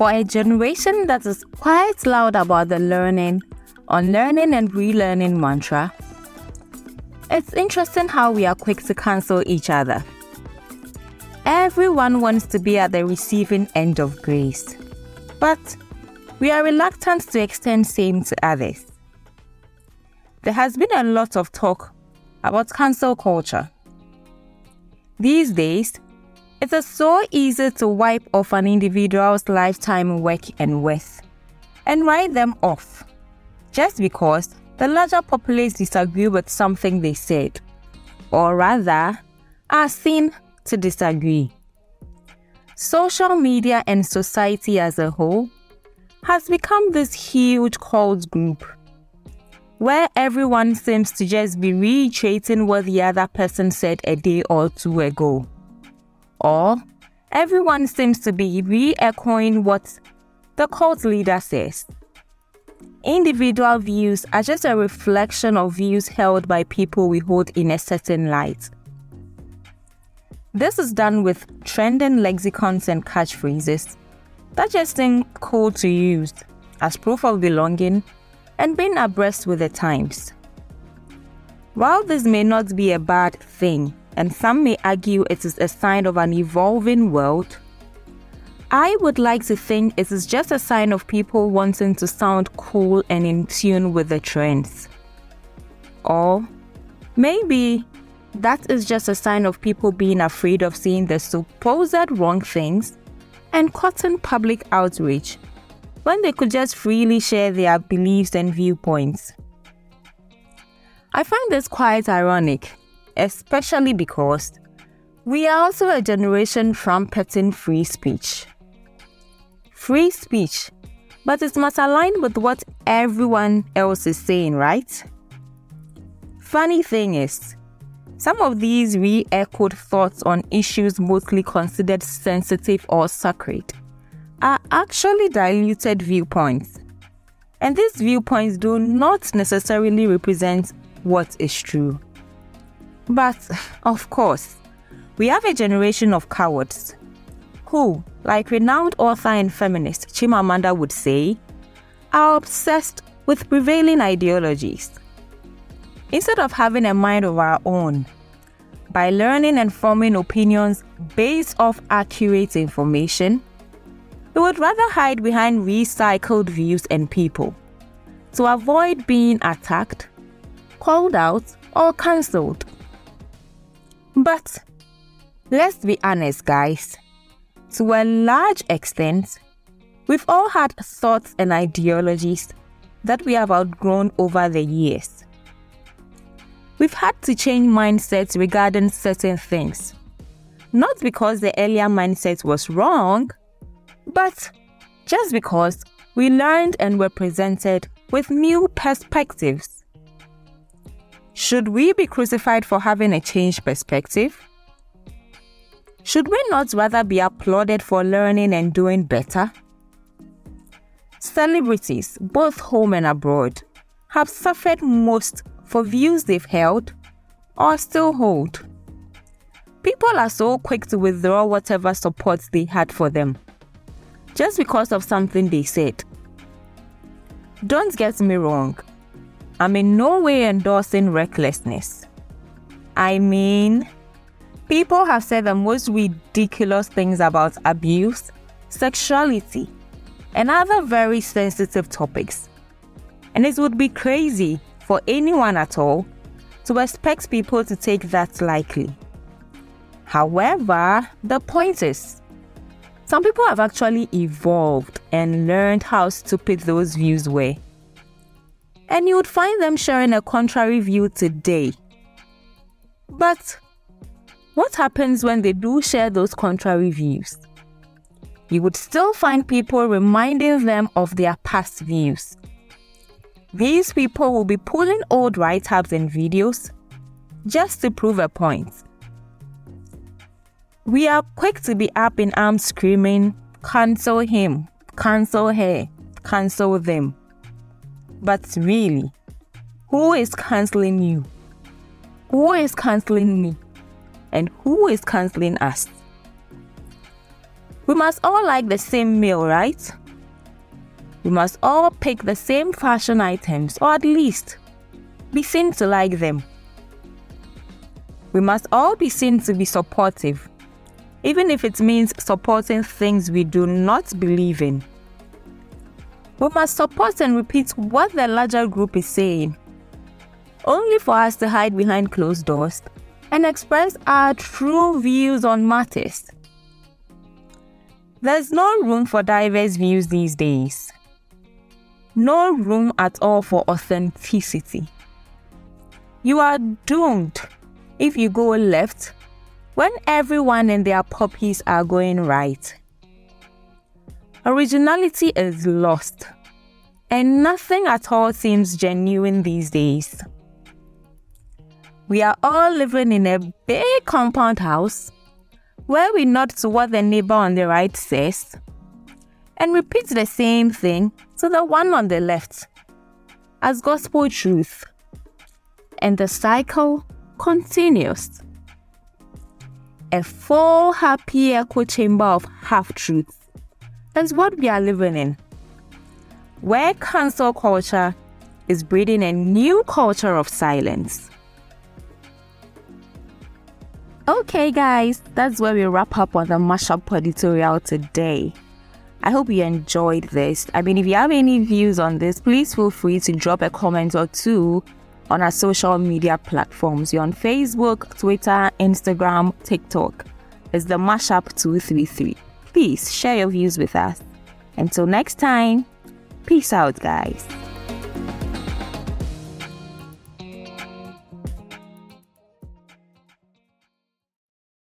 For a generation that is quite loud about the learning, unlearning, and relearning mantra, it's interesting how we are quick to cancel each other. Everyone wants to be at the receiving end of grace, but we are reluctant to extend same to others. There has been a lot of talk about cancel culture. These days, it is so easy to wipe off an individual's lifetime work and worth and write them off just because the larger populace disagree with something they said, or rather, are seen to disagree. Social media and society as a whole has become this huge cult group where everyone seems to just be reiterating what the other person said a day or two ago. Or everyone seems to be re echoing what the cult leader says. Individual views are just a reflection of views held by people we hold in a certain light. This is done with trending lexicons and catchphrases that just seem cool to use as proof of belonging and being abreast with the times. While this may not be a bad thing, and some may argue it is a sign of an evolving world, I would like to think it is just a sign of people wanting to sound cool and in tune with the trends. Or maybe that is just a sign of people being afraid of seeing the supposed wrong things and causing public outrage when they could just freely share their beliefs and viewpoints. I find this quite ironic, especially because we are also a generation trumpeting free speech. Free speech, but it must align with what everyone else is saying, right? Funny thing is, some of these re echoed thoughts on issues mostly considered sensitive or sacred are actually diluted viewpoints. And these viewpoints do not necessarily represent what is true. But, of course, we have a generation of cowards who, like renowned author and feminist Chimamanda would say, are obsessed with prevailing ideologies. Instead of having a mind of our own, by learning and forming opinions based off accurate information, we would rather hide behind recycled views and people to avoid being attacked, called out, or cancelled. But let's be honest, guys. To a large extent, we've all had thoughts and ideologies that we have outgrown over the years. We've had to change mindsets regarding certain things. Not because the earlier mindset was wrong, but just because we learned and were presented with new perspectives. Should we be crucified for having a changed perspective? Should we not rather be applauded for learning and doing better? Celebrities, both home and abroad, have suffered most for views they've held or still hold. People are so quick to withdraw whatever support they had for them just because of something they said. Don't get me wrong, I'm in no way endorsing recklessness. I mean, people have said the most ridiculous things about abuse, sexuality, and other very sensitive topics. And it would be crazy for anyone at all to expect people to take that lightly. However, the point is, some people have actually evolved and learned how stupid those views were. And you would find them sharing a contrary view today. But what happens when they do share those contrary views? You would still find people reminding them of their past views. These people will be pulling old write ups and videos just to prove a point. We are quick to be up in arms screaming, cancel him, cancel her, cancel them. But really, who is canceling you? Who is canceling me? And who is canceling us? We must all like the same meal, right? We must all pick the same fashion items, or at least be seen to like them. We must all be seen to be supportive, even if it means supporting things we do not believe in. We must support and repeat what the larger group is saying, only for us to hide behind closed doors and express our true views on matters. There's no room for diverse views these days. No room at all for authenticity. You are doomed if you go left when everyone and their puppies are going right. Originality is lost, and nothing at all seems genuine these days. We are all living in a big compound house where we nod to what the neighbor on the right says and repeat the same thing to the one on the left as gospel truth. And the cycle continues. A full, happy echo chamber of half truths is what we are living in, where cancel culture is breeding a new culture of silence. Okay, guys, that's where we wrap up on the mashup poditorial today. I hope you enjoyed this. I mean, if you have any views on this, please feel free to drop a comment or two on our social media platforms. You're on Facebook, Twitter, Instagram, TikTok. It's the Mashup 233. Please share your views with us. Until next time, peace out, guys.